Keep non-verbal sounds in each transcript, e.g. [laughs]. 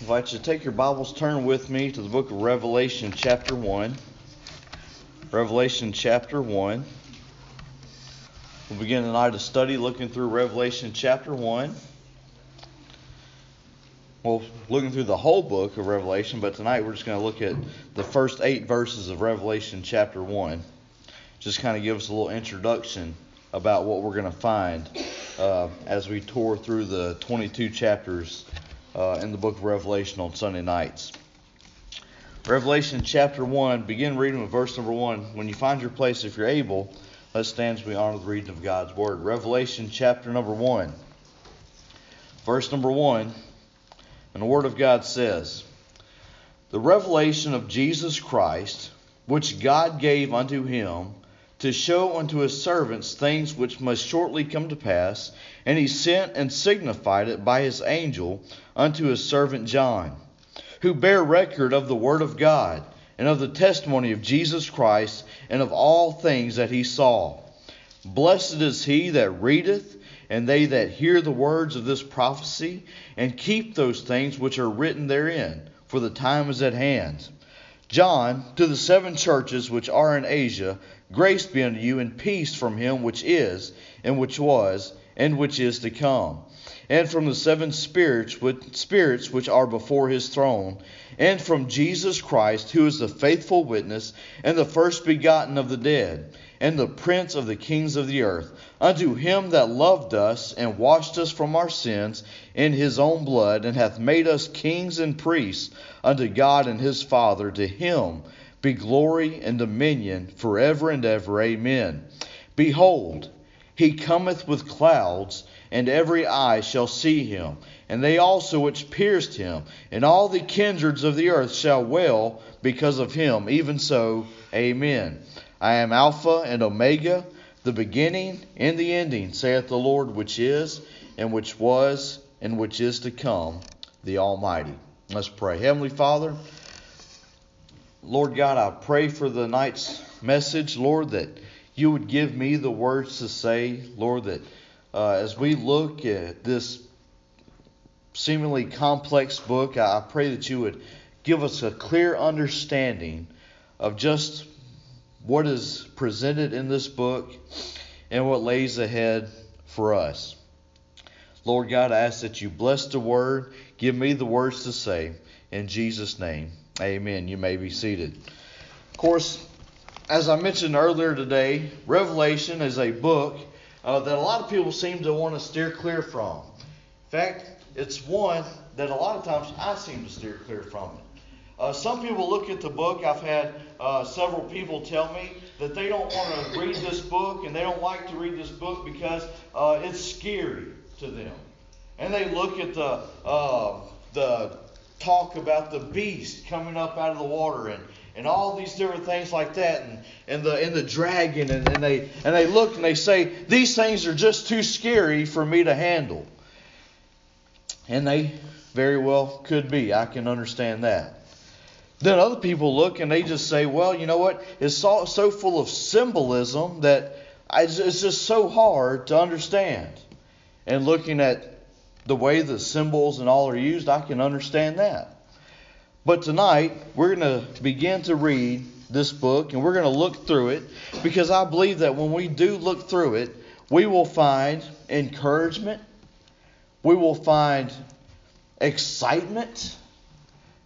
invite you to take your Bibles, turn with me to the book of Revelation, chapter 1. Revelation, chapter 1. We'll begin tonight a study looking through Revelation, chapter 1. Well, looking through the whole book of Revelation, but tonight we're just going to look at the first eight verses of Revelation, chapter 1. Just kind of give us a little introduction about what we're going to find uh, as we tour through the 22 chapters uh, in the book of Revelation on Sunday nights. Revelation chapter 1, begin reading with verse number 1. When you find your place, if you're able, let's stand as we honor the reading of God's Word. Revelation chapter number 1, verse number 1, and the Word of God says, The revelation of Jesus Christ, which God gave unto him to show unto his servants things which must shortly come to pass, and he sent and signified it by his angel unto his servant John, who bare record of the word of God, and of the testimony of Jesus Christ, and of all things that he saw. Blessed is he that readeth, and they that hear the words of this prophecy, and keep those things which are written therein, for the time is at hand. John, to the seven churches which are in Asia, grace be unto you, and peace from him which is, and which was, and which is to come, and from the seven spirits which, spirits which are before his throne, and from Jesus Christ, who is the faithful witness, and the first begotten of the dead, and the prince of the kings of the earth, unto him that loved us, and washed us from our sins in his own blood, and hath made us kings and priests unto God and his Father, to him be glory and dominion forever and ever. Amen. Behold, he cometh with clouds, and every eye shall see him, and they also which pierced him, and all the kindreds of the earth shall wail because of him. Even so, Amen. I am Alpha and Omega, the beginning and the ending, saith the Lord, which is, and which was, and which is to come, the Almighty. Let's pray. Heavenly Father, Lord God, I pray for the night's message, Lord, that you would give me the words to say, Lord, that uh, as we look at this seemingly complex book, I pray that you would give us a clear understanding of just what is presented in this book and what lays ahead for us. Lord God, I ask that you bless the word, give me the words to say. In Jesus' name, amen. You may be seated. Of course, as I mentioned earlier today, Revelation is a book uh, that a lot of people seem to want to steer clear from. In fact, it's one that a lot of times I seem to steer clear from it. Uh, some people look at the book. I've had uh, several people tell me that they don't want to read this book and they don't like to read this book because uh, it's scary to them. And they look at the uh, the talk about the beast coming up out of the water and, and all these different things like that and, and the and the dragon and, and they and they look and they say these things are just too scary for me to handle. And they very well could be. I can understand that. Then other people look and they just say, well, you know what? It's so, so full of symbolism that it's just so hard to understand. And looking at the way the symbols and all are used, I can understand that. But tonight, we're going to begin to read this book and we're going to look through it because I believe that when we do look through it, we will find encouragement, we will find excitement,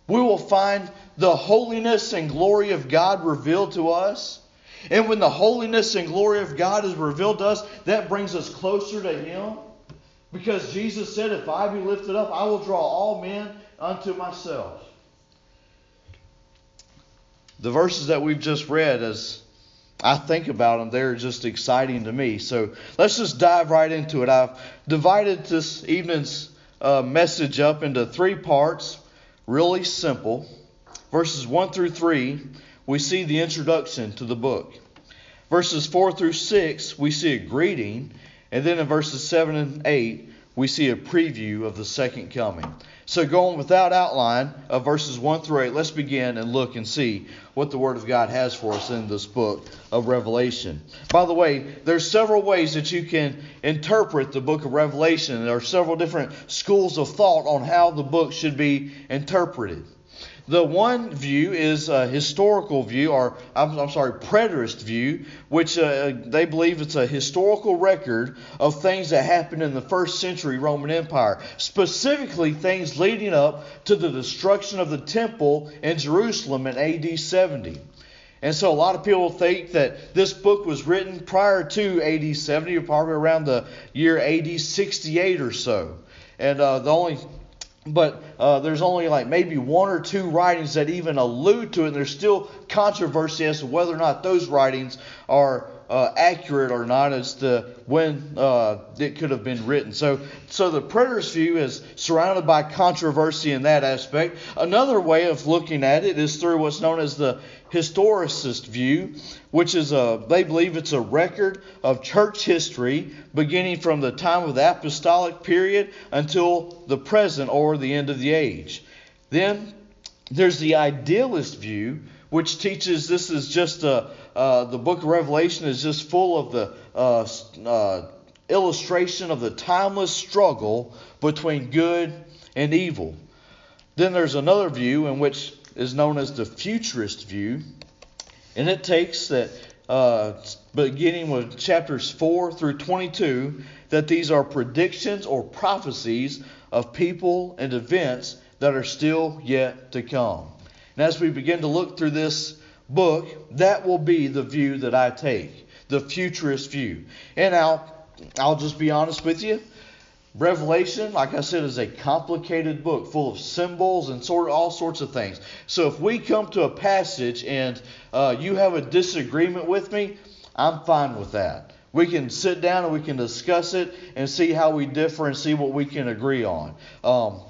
we will find the holiness and glory of God revealed to us. And when the holiness and glory of God is revealed to us, that brings us closer to Him. Because Jesus said, If I be lifted up, I will draw all men unto myself. The verses that we've just read, as I think about them, they're just exciting to me. So let's just dive right into it. I've divided this evening's uh, message up into three parts, really simple. Verses 1 through 3, we see the introduction to the book. Verses 4 through 6, we see a greeting. And then in verses 7 and 8, we see a preview of the second coming. So, going without outline of verses 1 through 8, let's begin and look and see what the Word of God has for us in this book of Revelation. By the way, there's several ways that you can interpret the book of Revelation. There are several different schools of thought on how the book should be interpreted. The one view is a historical view, or I'm, I'm sorry, preterist view, which uh, they believe it's a historical record of things that happened in the first century Roman Empire, specifically things leading up to the destruction of the temple in Jerusalem in AD 70. And so a lot of people think that this book was written prior to AD 70, or probably around the year AD 68 or so. And uh, the only but uh, there's only like maybe one or two writings that even allude to it, and there's still controversy as to whether or not those writings are uh, accurate or not as to when uh, it could have been written. So, so the preterist view is surrounded by controversy in that aspect. Another way of looking at it is through what's known as the historicist view, which is a they believe it's a record of church history beginning from the time of the apostolic period until the present or the end of the age. Then there's the idealist view, which teaches this is just a uh, the book of Revelation is just full of the uh, uh, illustration of the timeless struggle between good and evil. Then there's another view in which is known as the futurist view, and it takes that uh, beginning with chapters 4 through 22 that these are predictions or prophecies of people and events that are still yet to come. And as we begin to look through this book, that will be the view that I take, the futurist view. And I'll, I'll just be honest with you. Revelation, like I said, is a complicated book full of symbols and sort of all sorts of things. So if we come to a passage and uh, you have a disagreement with me, I'm fine with that. We can sit down and we can discuss it and see how we differ and see what we can agree on. Um,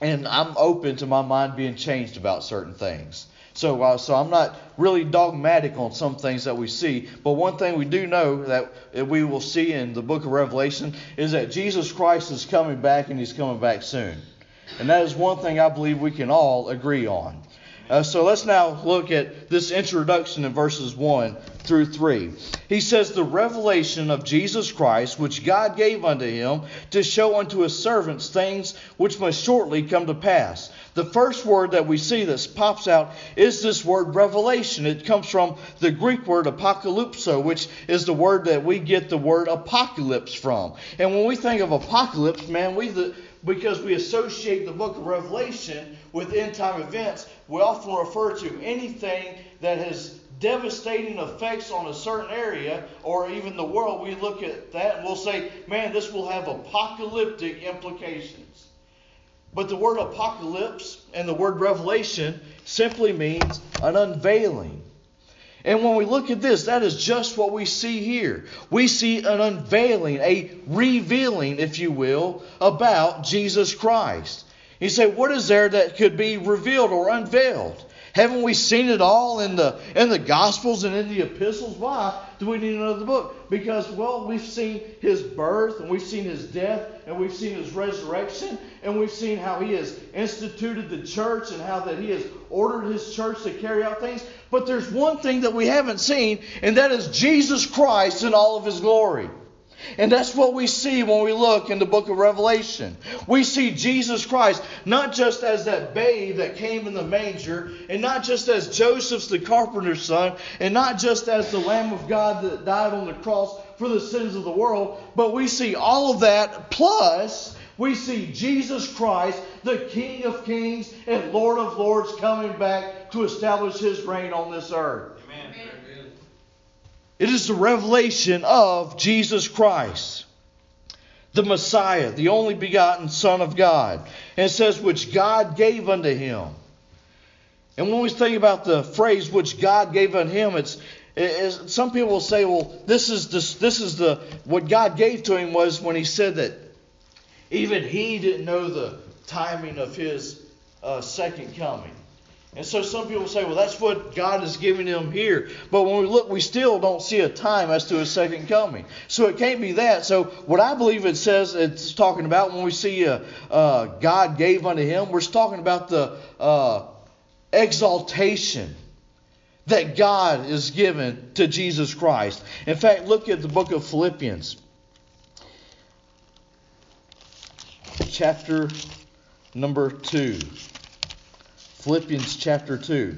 and I'm open to my mind being changed about certain things. So, uh, so I'm not really dogmatic on some things that we see, but one thing we do know that we will see in the book of Revelation is that Jesus Christ is coming back and he's coming back soon. And that is one thing I believe we can all agree on. Uh, so let's now look at this introduction in verses 1 through 3. He says, The revelation of Jesus Christ, which God gave unto him to show unto his servants things which must shortly come to pass. The first word that we see that pops out is this word revelation. It comes from the Greek word apocalypso, which is the word that we get the word apocalypse from. And when we think of apocalypse, man, we the, because we associate the book of Revelation with end time events, we often refer to anything that has devastating effects on a certain area or even the world. We look at that and we'll say, man, this will have apocalyptic implications. But the word apocalypse and the word revelation simply means an unveiling. And when we look at this, that is just what we see here. We see an unveiling, a revealing, if you will, about Jesus Christ. You say, what is there that could be revealed or unveiled? Haven't we seen it all in the in the Gospels and in the epistles? Why do we need another book? Because well, we've seen his birth and we've seen his death and we've seen his resurrection and we've seen how he has instituted the church and how that he has ordered his church to carry out things. But there's one thing that we haven't seen, and that is Jesus Christ in all of his glory. And that's what we see when we look in the book of Revelation. We see Jesus Christ not just as that babe that came in the manger, and not just as Joseph's the carpenter's son, and not just as the Lamb of God that died on the cross for the sins of the world, but we see all of that plus we see Jesus Christ, the King of kings and Lord of lords, coming back to establish his reign on this earth. It is the revelation of Jesus Christ, the Messiah, the only begotten Son of God. And it says, which God gave unto him. And when we think about the phrase which God gave unto him, it's, some people will say, well, this is this, this is the what God gave to him was when he said that even he didn't know the timing of his uh, second coming. And so some people say, well, that's what God is giving him here. But when we look, we still don't see a time as to his second coming. So it can't be that. So what I believe it says it's talking about when we see uh, uh, God gave unto him, we're talking about the uh, exaltation that God is given to Jesus Christ. In fact, look at the book of Philippians, chapter number 2. Philippians chapter 2.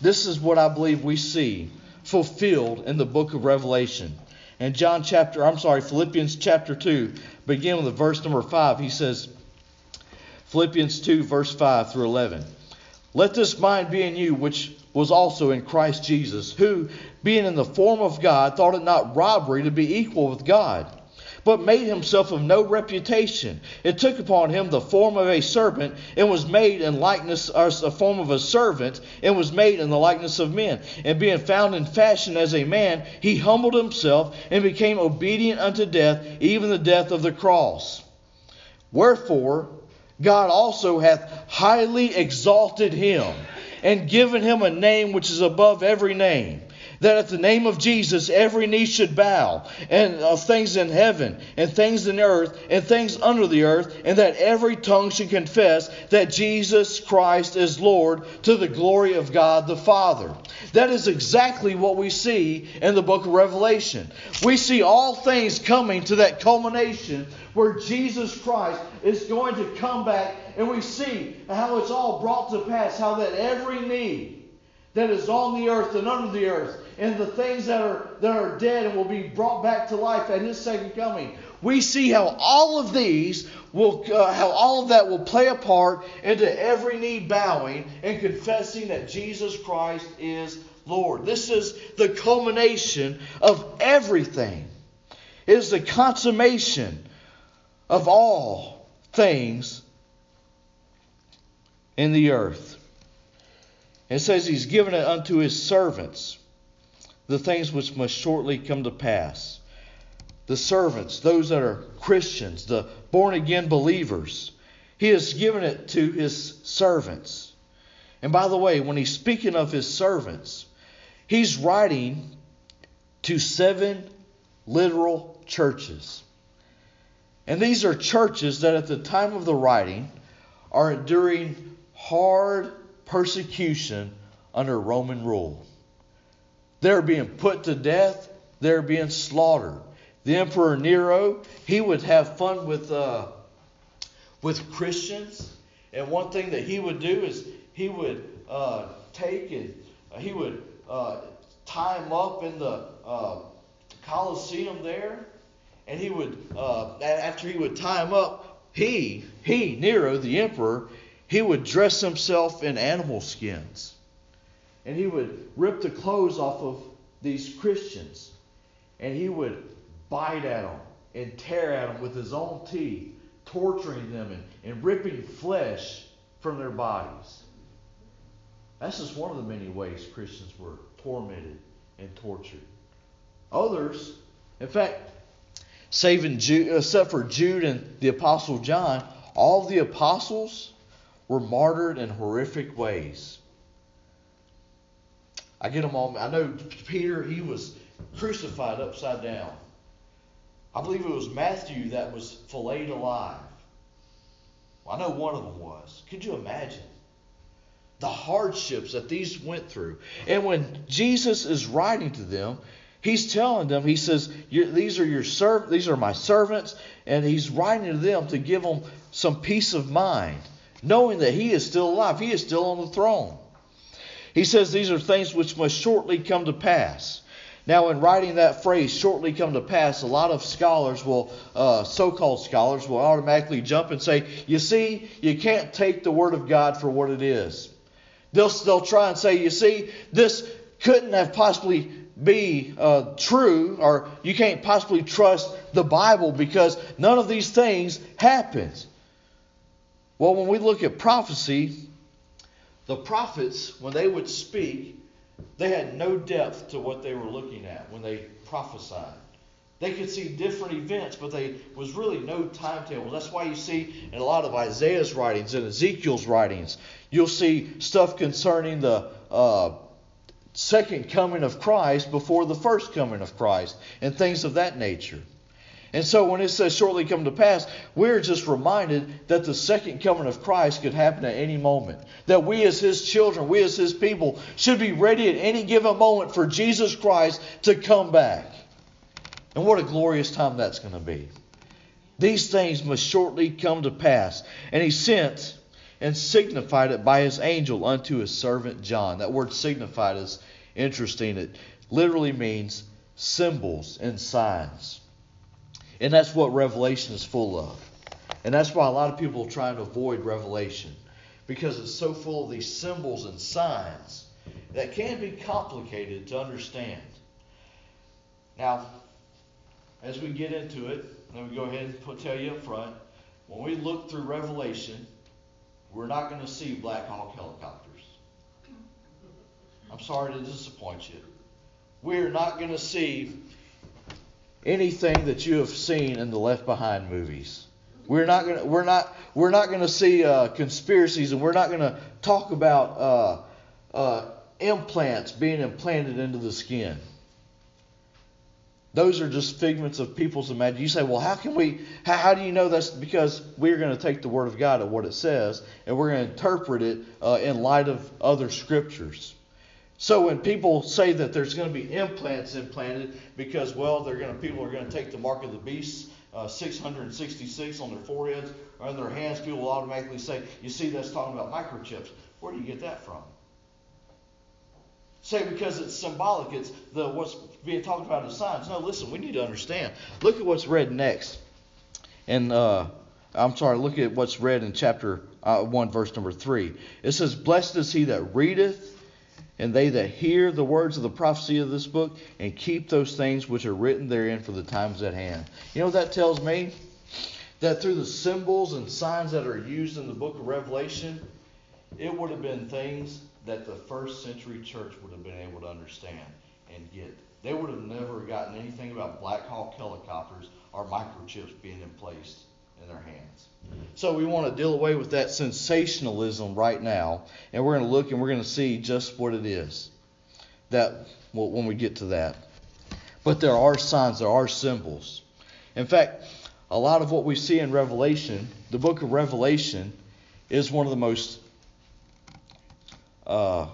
This is what I believe we see fulfilled in the book of Revelation. And John chapter, I'm sorry, Philippians chapter 2, begin with the verse number 5. He says, Philippians 2, verse 5 through 11. Let this mind be in you, which was also in Christ Jesus, who, being in the form of God, thought it not robbery to be equal with God but made himself of no reputation. It took upon him the form of a servant, and was made in likeness, or a form of a servant, and was made in the likeness of men. And being found in fashion as a man, he humbled himself and became obedient unto death, even the death of the cross. Wherefore, God also hath highly exalted him, and given him a name which is above every name that at the name of Jesus every knee should bow, and of things in heaven, and things in earth, and things under the earth, and that every tongue should confess that Jesus Christ is Lord to the glory of God the Father. That is exactly what we see in the book of Revelation. We see all things coming to that culmination where Jesus Christ is going to come back, and we see how it's all brought to pass, how that every knee that is on the earth and under the earth, and the things that are that are dead and will be brought back to life at His second coming. We see how all of these will, uh, how all of that will play a part into every knee bowing and confessing that Jesus Christ is Lord. This is the culmination of everything. It is the consummation of all things in the earth. It says he's given it unto his servants the things which must shortly come to pass. The servants, those that are Christians, the born again believers, he has given it to his servants. And by the way, when he's speaking of his servants, he's writing to seven literal churches. And these are churches that at the time of the writing are enduring hard persecution under Roman rule. They're being put to death. They're being slaughtered. The Emperor Nero, he would have fun with uh, with Christians, and one thing that he would do is he would uh, take and uh, he would uh, tie them up in the uh, Colosseum there, and he would uh, after he would tie them up, he he Nero the emperor, he would dress himself in animal skins and he would rip the clothes off of these Christians and he would bite at them and tear at them with his own teeth, torturing them and, and ripping flesh from their bodies. That's just one of the many ways Christians were tormented and tortured. Others, in fact, saving Jude, uh, except for Jude and the Apostle John, all the apostles were martyred in horrific ways. I get them all. I know Peter, he was crucified upside down. I believe it was Matthew that was filleted alive. Well, I know one of them was. Could you imagine? The hardships that these went through. And when Jesus is writing to them, he's telling them, he says, these are your serv- these are my servants, and he's writing to them to give them some peace of mind, knowing that he is still alive. He is still on the throne. He says these are things which must shortly come to pass. Now, in writing that phrase, shortly come to pass, a lot of scholars will, uh, so called scholars, will automatically jump and say, you see, you can't take the Word of God for what it is. They'll, they'll try and say, you see, this couldn't have possibly be uh, true, or you can't possibly trust the Bible because none of these things happens. Well, when we look at prophecy, the prophets, when they would speak, they had no depth to what they were looking at when they prophesied. They could see different events, but there was really no timetable. That's why you see in a lot of Isaiah's writings and Ezekiel's writings, you'll see stuff concerning the uh, second coming of Christ before the first coming of Christ and things of that nature. And so when it says shortly come to pass, we're just reminded that the second coming of Christ could happen at any moment. That we as his children, we as his people, should be ready at any given moment for Jesus Christ to come back. And what a glorious time that's going to be. These things must shortly come to pass. And he sent and signified it by his angel unto his servant John. That word signified is interesting. It literally means symbols and signs. And that's what Revelation is full of. And that's why a lot of people are trying to avoid Revelation because it's so full of these symbols and signs that can be complicated to understand. Now, as we get into it, let me go ahead and tell you up front when we look through Revelation, we're not going to see Black Hawk helicopters. I'm sorry to disappoint you. We're not going to see anything that you have seen in the Left Behind movies. We're not going to we're not we're not to see uh, conspiracies, and we're not going to talk about uh, uh, implants being implanted into the skin. Those are just figments of people's imagination. You say, well, how can we, how, how, do you know that's because we're going to take the Word of God at what it says and we're going to interpret it uh, in light of other scriptures. So when people say that there's going to be implants implanted because, well, they're going to, people are going to take the mark of the beast, uh, 666 on their foreheads or on their hands, people will automatically say, you see, that's talking about microchips. Where do you get that from? say because it's symbolic, it's the what's being talked about in the signs. No, listen, we need to understand. Look at what's read next. And uh, I'm sorry, look at what's read in chapter uh, 1, verse number 3. It says, Blessed is he that readeth, and they that hear the words of the prophecy of this book, and keep those things which are written therein for the times at hand. You know what that tells me? That through the symbols and signs that are used in the book of Revelation, it would have been things that the first century church would have been able to understand and get. They would have never gotten anything about Black Hawk helicopters or microchips being in place in their hands. So we want to deal away with that sensationalism right now, and we're going to look and we're going to see just what it is. That when we get to that. But there are signs, there are symbols. In fact, a lot of what we see in Revelation, the book of Revelation, is one of the most uh,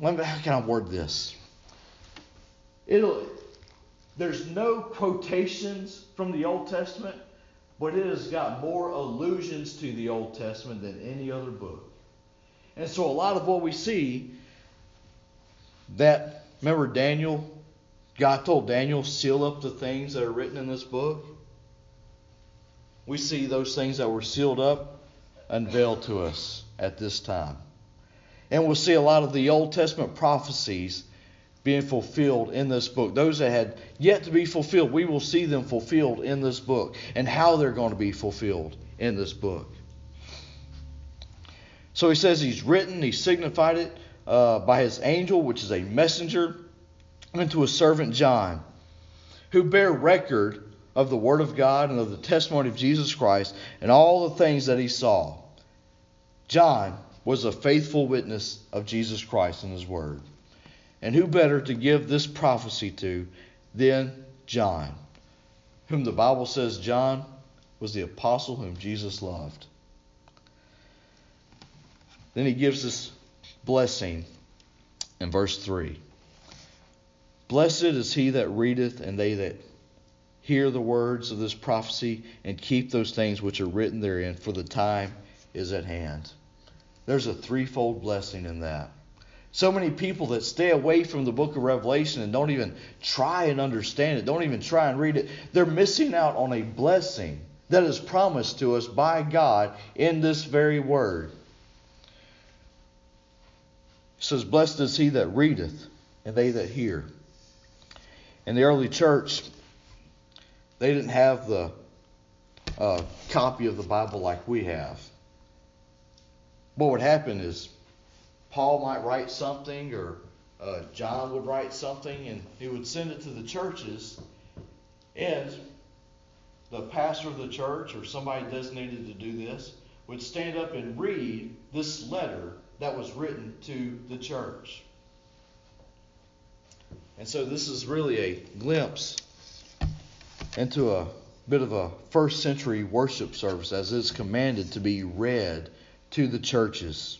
me, how can I word this? It'll, there's no quotations from the Old Testament, but it has got more allusions to the Old Testament than any other book. And so a lot of what we see that remember Daniel God told Daniel seal up the things that are written in this book. We see those things that were sealed up unveiled to us at this time. And we'll see a lot of the Old Testament prophecies being fulfilled in this book. Those that had yet to be fulfilled, we will see them fulfilled in this book and how they're going to be fulfilled in this book. So he says he's written, he signified it uh, by his angel, which is a messenger, unto his servant John, who bear record of the word of God and of the testimony of Jesus Christ and all the things that he saw. John was a faithful witness of Jesus Christ and his word. And who better to give this prophecy to than John, whom the Bible says John was the apostle whom Jesus loved. Then he gives this blessing in verse 3. Blessed is he that readeth, and they that hear the words of this prophecy, and keep those things which are written therein, for the time is at hand. There's a threefold blessing in that. So many people that stay away from the book of Revelation and don't even try and understand it, don't even try and read it, they're missing out on a blessing that is promised to us by God in this very word. It says, Blessed is he that readeth, and they that hear. In the early church, they didn't have the uh, copy of the Bible like we have what would happen is Paul might write something or uh, John would write something and he would send it to the churches And the pastor of the church or somebody designated to do this would stand up and read this letter that was written to the church. And so this is really a glimpse into a bit of a first century worship service as it's commanded to be read to the churches.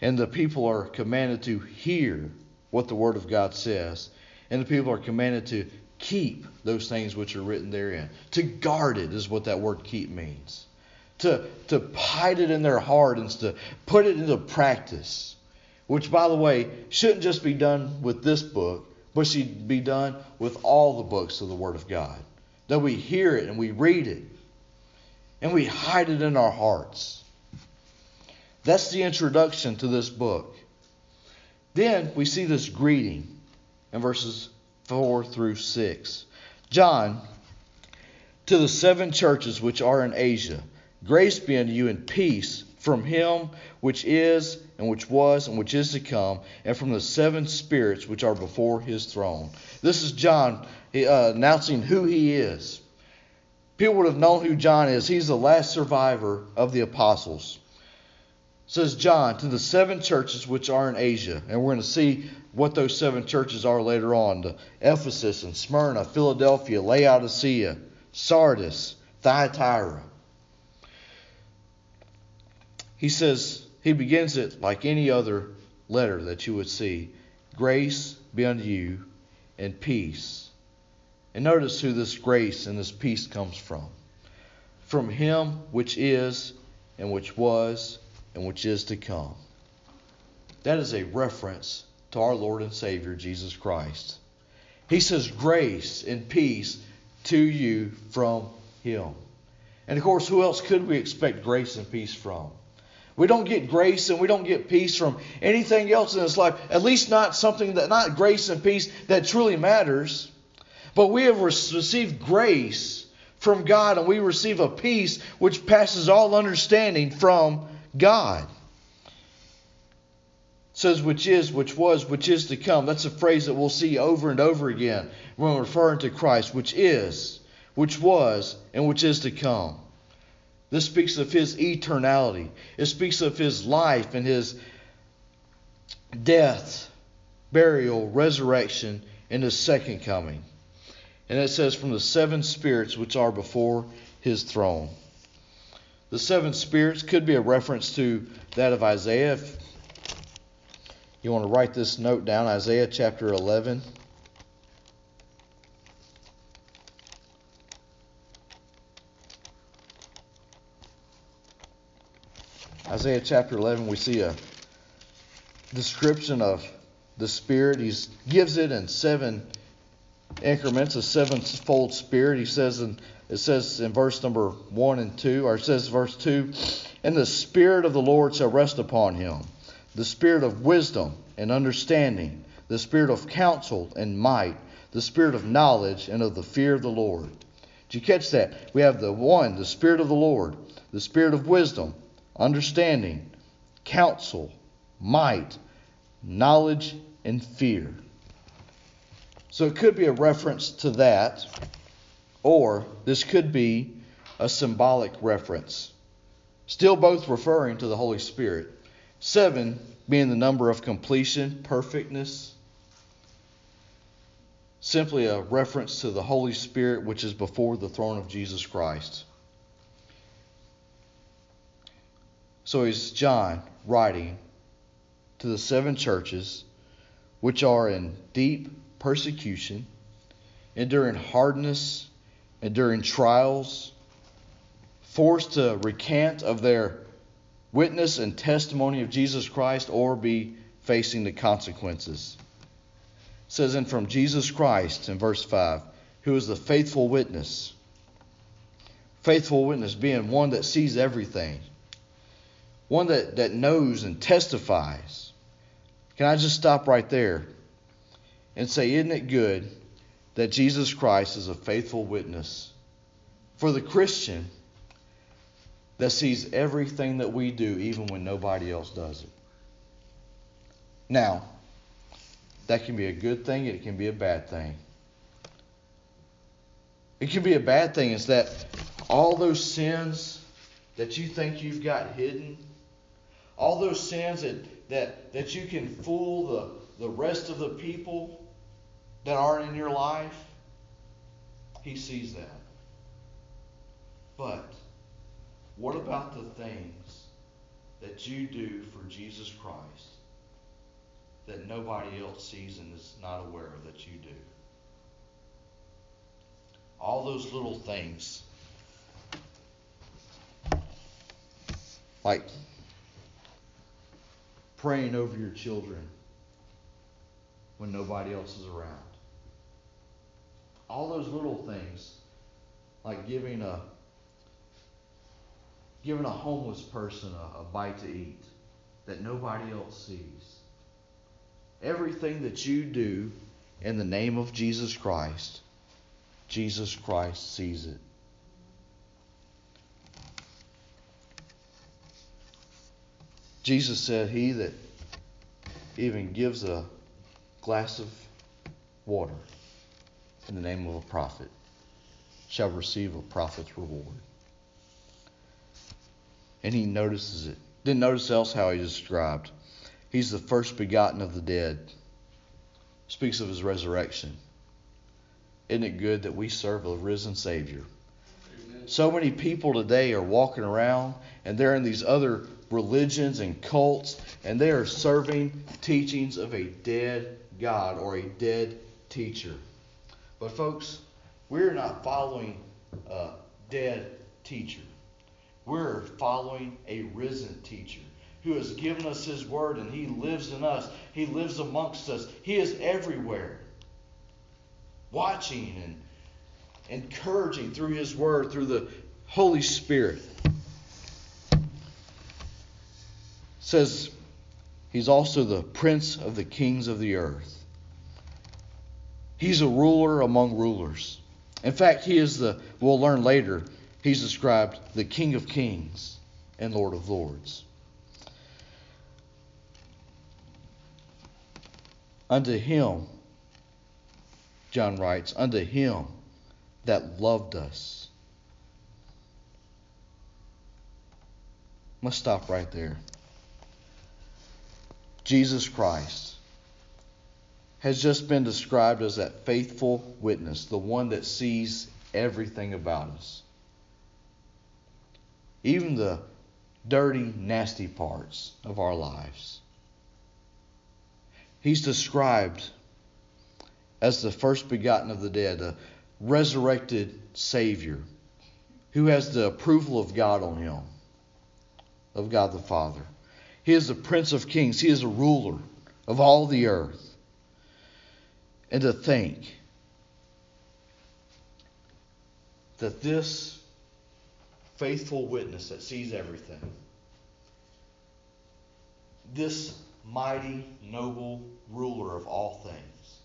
And the people are commanded to hear what the Word of God says. And the people are commanded to keep those things which are written therein. To guard it is what that word keep means. To, to hide it in their heart and to put it into practice. Which, by the way, shouldn't just be done with this book, but should be done with all the books of the Word of God. That we hear it and we read it and we hide it in our hearts. That's the introduction to this book. Then we see this greeting in verses 4 through 6. John, to the seven churches which are in Asia, grace be unto you and peace from him which is, and which was, and which is to come, and from the seven spirits which are before his throne. This is John uh, announcing who he is. People would have known who John is. He's the last survivor of the apostles. Says John to the seven churches which are in Asia, and we're going to see what those seven churches are later on: the Ephesus and Smyrna, Philadelphia, Laodicea, Sardis, Thyatira. He says, he begins it like any other letter that you would see Grace be unto you and peace. And notice who this grace and this peace comes from. From him which is, and which was, and which is to come. That is a reference to our Lord and Savior, Jesus Christ. He says, Grace and peace to you from him. And of course, who else could we expect grace and peace from? We don't get grace and we don't get peace from anything else in this life. At least not something that, not grace and peace that truly matters. But we have received grace from God and we receive a peace which passes all understanding from God. It says which is, which was, which is to come. That's a phrase that we'll see over and over again when referring to Christ, which is, which was, and which is to come. This speaks of his eternality. It speaks of his life and his death, burial, resurrection, and his second coming. And it says, from the seven spirits which are before his throne. The seven spirits could be a reference to that of Isaiah. If you want to write this note down, Isaiah chapter 11. Isaiah chapter 11, we see a description of the Spirit. He gives it in seven increments, a sevenfold Spirit. He says in it says in verse number one and two, or it says verse two, and the Spirit of the Lord shall rest upon him, the Spirit of wisdom and understanding, the Spirit of counsel and might, the Spirit of knowledge and of the fear of the Lord. Did you catch that? We have the one, the Spirit of the Lord, the Spirit of wisdom, understanding, counsel, might, knowledge, and fear. So it could be a reference to that, or this could be a symbolic reference. Still both referring to the Holy Spirit. Seven being the number of completion, perfectness. Simply a reference to the Holy Spirit which is before the throne of Jesus Christ. So is John writing to the seven churches which are in deep persecution, enduring hardness, enduring trials, forced to recant of their witness and testimony of Jesus Christ or be facing the consequences. It says, and from Jesus Christ in verse 5, who is the faithful witness. Faithful witness being one that sees everything, one that, that knows and testifies. Can I just stop right there and say, isn't it good that Jesus Christ is a faithful witness for the Christian that sees everything that we do, even when nobody else does it? Now, that can be a good thing, it can be a bad thing. It can be a bad thing. Is that all those sins that you think you've got hidden, all those sins that, that, that you can fool the, the rest of the people that aren't in your life, He sees that. But what about the things that you do for Jesus Christ that nobody else sees and is not aware of that you do? All those little things. Like praying over your children when nobody else is around. All those little things, like giving a giving a homeless person a, a bite to eat that nobody else sees. Everything that you do in the name of Jesus Christ, Jesus Christ sees it. Jesus said, He that even gives a glass of water in the name of a prophet shall receive a prophet's reward. And he notices it. Didn't notice else how he described. He's the first begotten of the dead. Speaks of his resurrection. Isn't it good that we serve a risen Savior? Amen. So many people today are walking around and they're in these other religions and cults and they are serving teachings of a dead God or a dead teacher. But, folks, we're not following a dead teacher. We're following a risen teacher who has given us his word and he lives in us. He lives amongst us. He is everywhere, watching and encouraging through his word, through the Holy Spirit. says he's also the prince of the kings of the earth. He's a ruler among rulers. In fact, he is the, we'll learn later, he's described the King of Kings and Lord of Lords. Unto him, John writes, unto him that loved us. Must stop right there. Jesus Christ has just been described as that faithful witness, the one that sees everything about us. Even the dirty, nasty parts of our lives. He's described as the first begotten of the dead, a resurrected Savior who has the approval of God on him, of God the Father. He is the Prince of Kings. He is a ruler of all the earth. And to think that this faithful witness that sees everything, this mighty, noble ruler of all things,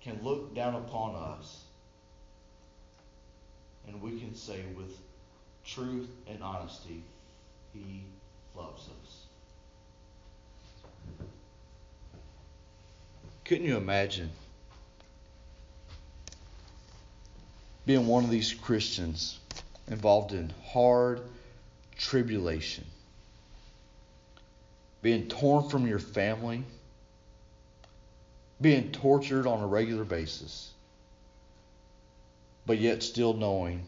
can look down upon us and we can say with truth and honesty, He loves us. Couldn't you imagine being one of these Christians involved in hard tribulation? Being torn from your family? Being tortured on a regular basis? But yet still knowing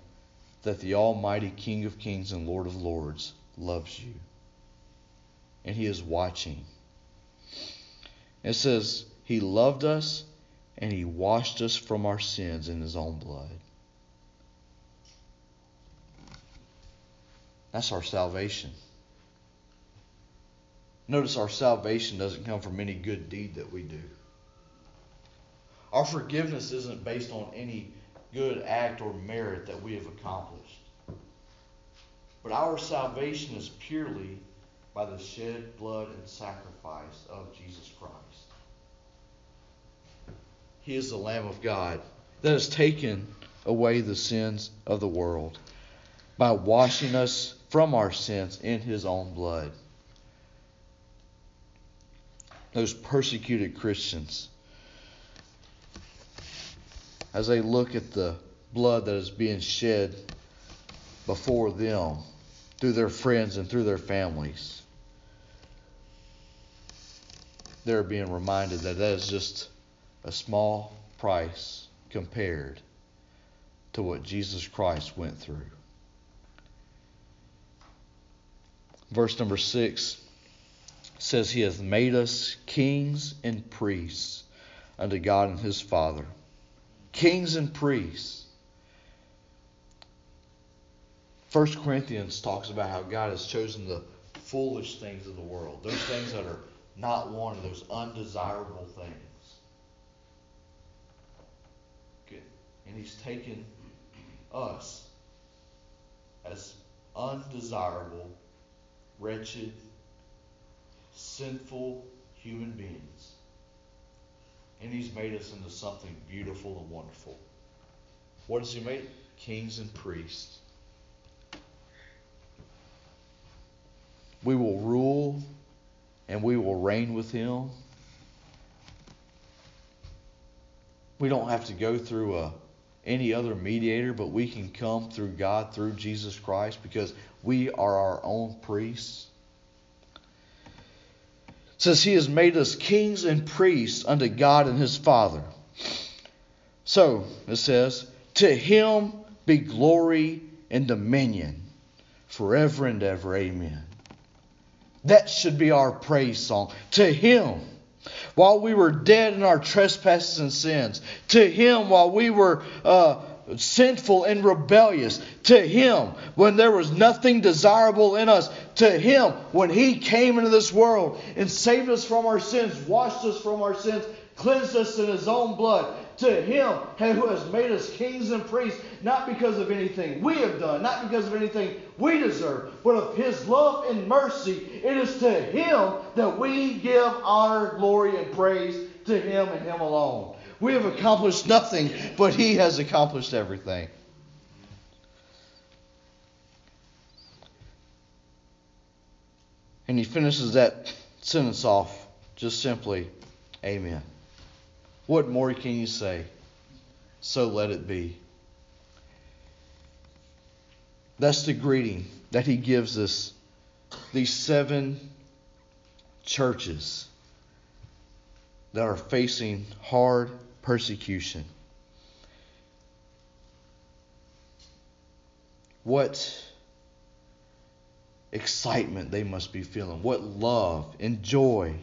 that the Almighty King of Kings and Lord of Lords loves you and He is watching. It says, He loved us and He washed us from our sins in His own blood. That's our salvation. Notice our salvation doesn't come from any good deed that we do. Our forgiveness isn't based on any good act or merit that we have accomplished. But our salvation is purely by the shed blood and sacrifice of Jesus Christ. He is the Lamb of God that has taken away the sins of the world by washing us from our sins in His own blood. Those persecuted Christians. as they look at the blood that is being shed before them through their friends and through their families. They're being reminded that that is just a small price compared to what Jesus Christ went through. Verse number 6 says, He has made us kings and priests unto God and His Father. Kings and priests. First Corinthians talks about how God has chosen the foolish things of the world, those things that are not wanted, those undesirable things. Good. And He's taken us as undesirable, wretched, sinful human beings. And He's made us into something beautiful and wonderful. What has He made? Kings and priests. We will rule and we will reign with Him. We don't have to go through a any other mediator, but we can come through God, through Jesus Christ, because we are our own priests. It says he has made us kings and priests unto God and his Father. So, it says, to him be glory and dominion forever and ever. Amen. That should be our praise song. To him while we were dead in our trespasses and sins, to Him while we were uh, sinful and rebellious, to Him when there was nothing desirable in us, to Him when He came into this world and saved us from our sins, washed us from our sins, cleansed us in His own blood, to Him who has made us kings and priests, not because of anything we have done, not because of anything we deserve, but of His love and mercy. It is to Him that we give honor, glory, and praise to Him and Him alone. We have accomplished nothing, but He has accomplished everything. And he finishes that sentence off just simply, Amen. What more can you say? So let it be. That's the greeting that he gives us. These seven churches that are facing hard persecution. What excitement they must be feeling. What love and joy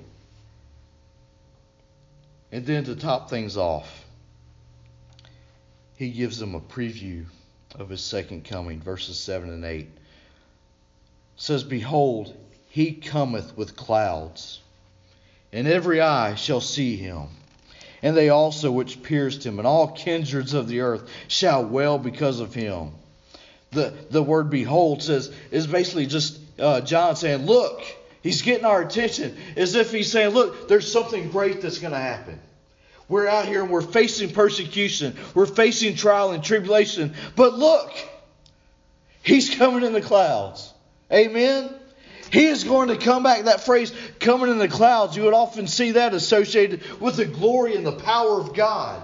and then to top things off, he gives them a preview of his second coming, verses 7 and 8. It says, Behold, he cometh with clouds, and every eye shall see him. And they also which pierced him, and all kindreds of the earth shall wail because of him. The, the word behold says is basically just uh, John saying, Look, He's getting our attention as if he's saying, Look, there's something great that's going to happen. We're out here and we're facing persecution, we're facing trial and tribulation. But look, he's coming in the clouds. Amen. He is going to come back. That phrase, coming in the clouds, you would often see that associated with the glory and the power of God.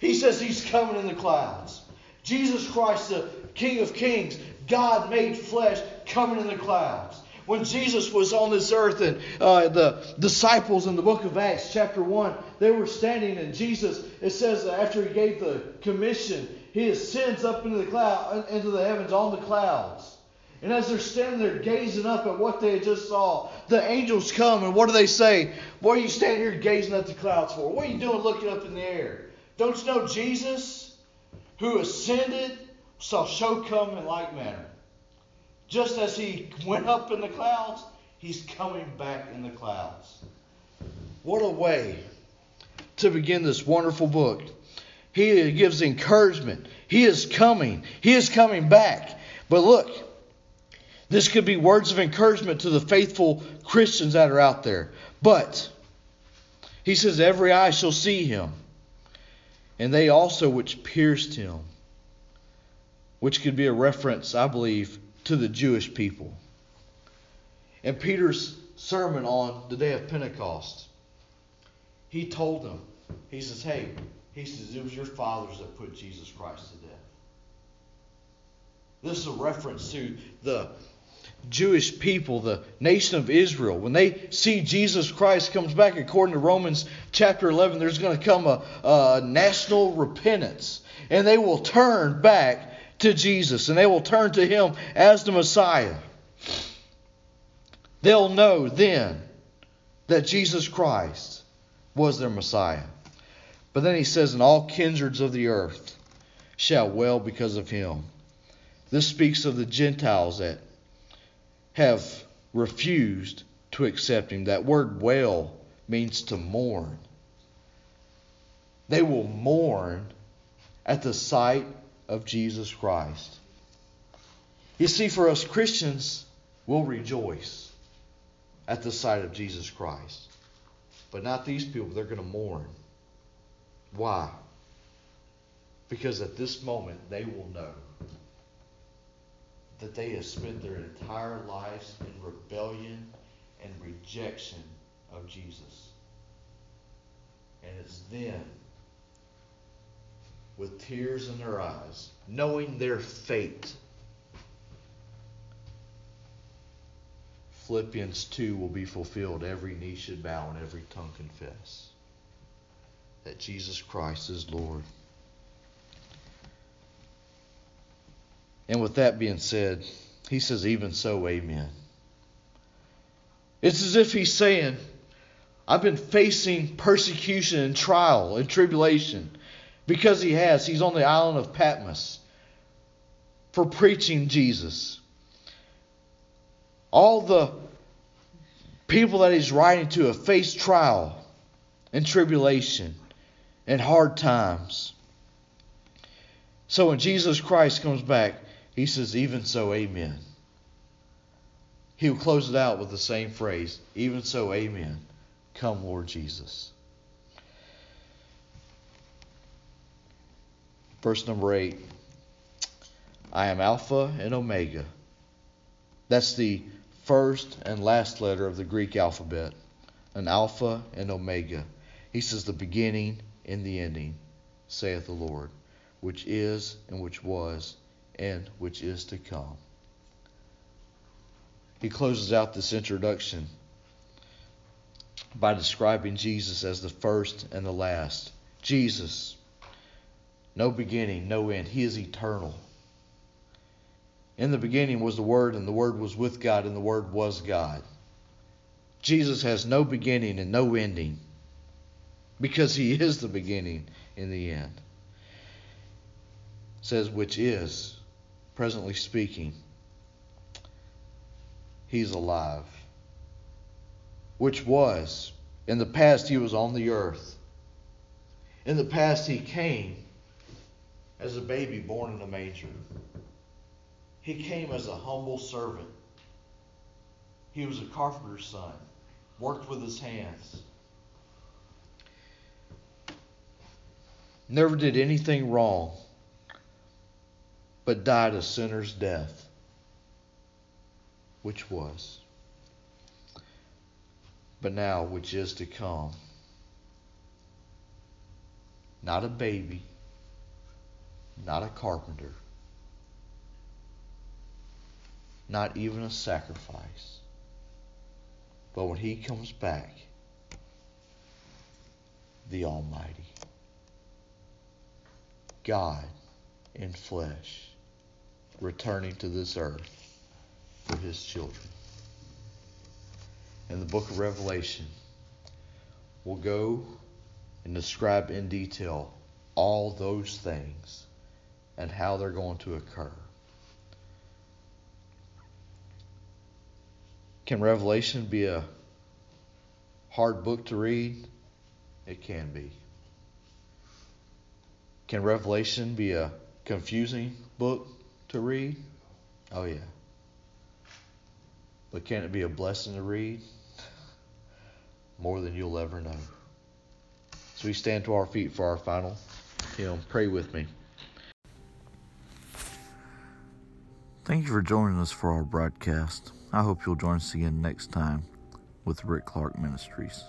He says he's coming in the clouds. Jesus Christ, the King of Kings, God made flesh, coming in the clouds when Jesus was on this earth and uh, the disciples in the book of Acts, chapter 1, they were standing and Jesus, it says after he gave the commission, he ascends up into the cloud, into the heavens on the clouds. And as they're standing there gazing up at what they just saw, the angels come and what do they say? What are you standing here gazing at the clouds for? What are you doing looking up in the air? Don't you know Jesus, who ascended, shall show come in like manner. Just as he went up in the clouds, he's coming back in the clouds. What a way to begin this wonderful book. He gives encouragement. He is coming. He is coming back. But look, this could be words of encouragement to the faithful Christians that are out there. But he says, Every eye shall see him, and they also which pierced him, which could be a reference, I believe, to the Jewish people. In Peter's sermon on the day of Pentecost, he told them, he says, hey, He says, It was your fathers that put Jesus Christ to death. This is a reference to the Jewish people, the nation of Israel. When they see Jesus Christ comes back, according to Romans chapter 11, there's going to come a, a national repentance. And they will turn back to Jesus and they will turn to Him as the Messiah. They'll know then that Jesus Christ was their Messiah. But then he says, And all kindreds of the earth shall well because of him. This speaks of the Gentiles that have refused to accept him. That word wail means to mourn. They will mourn at the sight of Jesus Christ. You see, for us Christians, we'll rejoice at the sight of Jesus Christ. But not these people. They're going to mourn. Why? Because at this moment, they will know that they have spent their entire lives in rebellion and rejection of Jesus. And it's then, with tears in their eyes, knowing their fate, Philippians 2 will be fulfilled. Every knee should bow and every tongue confess that Jesus Christ is Lord. And with that being said, he says, Even so, amen. It's as if he's saying, I've been facing persecution and trial and tribulation because he has. He's on the island of Patmos for preaching Jesus. All the people that he's writing to have faced trial and tribulation and hard times. So when Jesus Christ comes back, he says, Even so, amen. He will close it out with the same phrase, Even so, amen. Come, Lord Jesus. Verse number 8 I am Alpha and Omega. That's the first and last letter of the Greek alphabet. An Alpha and Omega. He says, The beginning and the ending, saith the Lord, which is and which was and which is to come. He closes out this introduction by describing Jesus as the first and the last. Jesus, no beginning, no end. He is eternal. In the beginning was the Word, and the Word was with God, and the Word was God. Jesus has no beginning and no ending because He is the beginning and the end. It says, which is presently speaking, he's alive. Which was, in the past, he was on the earth. In the past, he came as a baby born in a manger. He came as a humble servant. He was a carpenter's son, worked with his hands. Never did anything wrong but died a sinner's death, which was, but now which is to come. Not a baby, not a carpenter, not even a sacrifice. But when he comes back, the Almighty, God in flesh returning to this earth for his children. In the book of Revelation, we'll go and describe in detail all those things and how they're going to occur. Can Revelation be a hard book to read? It can be. Can Revelation be a confusing book? to read? Oh, yeah. But can it be a blessing to read? [laughs] More than you'll ever know. So we stand to our feet for our final hymn. Pray with me. Thank you for joining us for our broadcast. I hope you'll join us again next time with Rick Clark Ministries.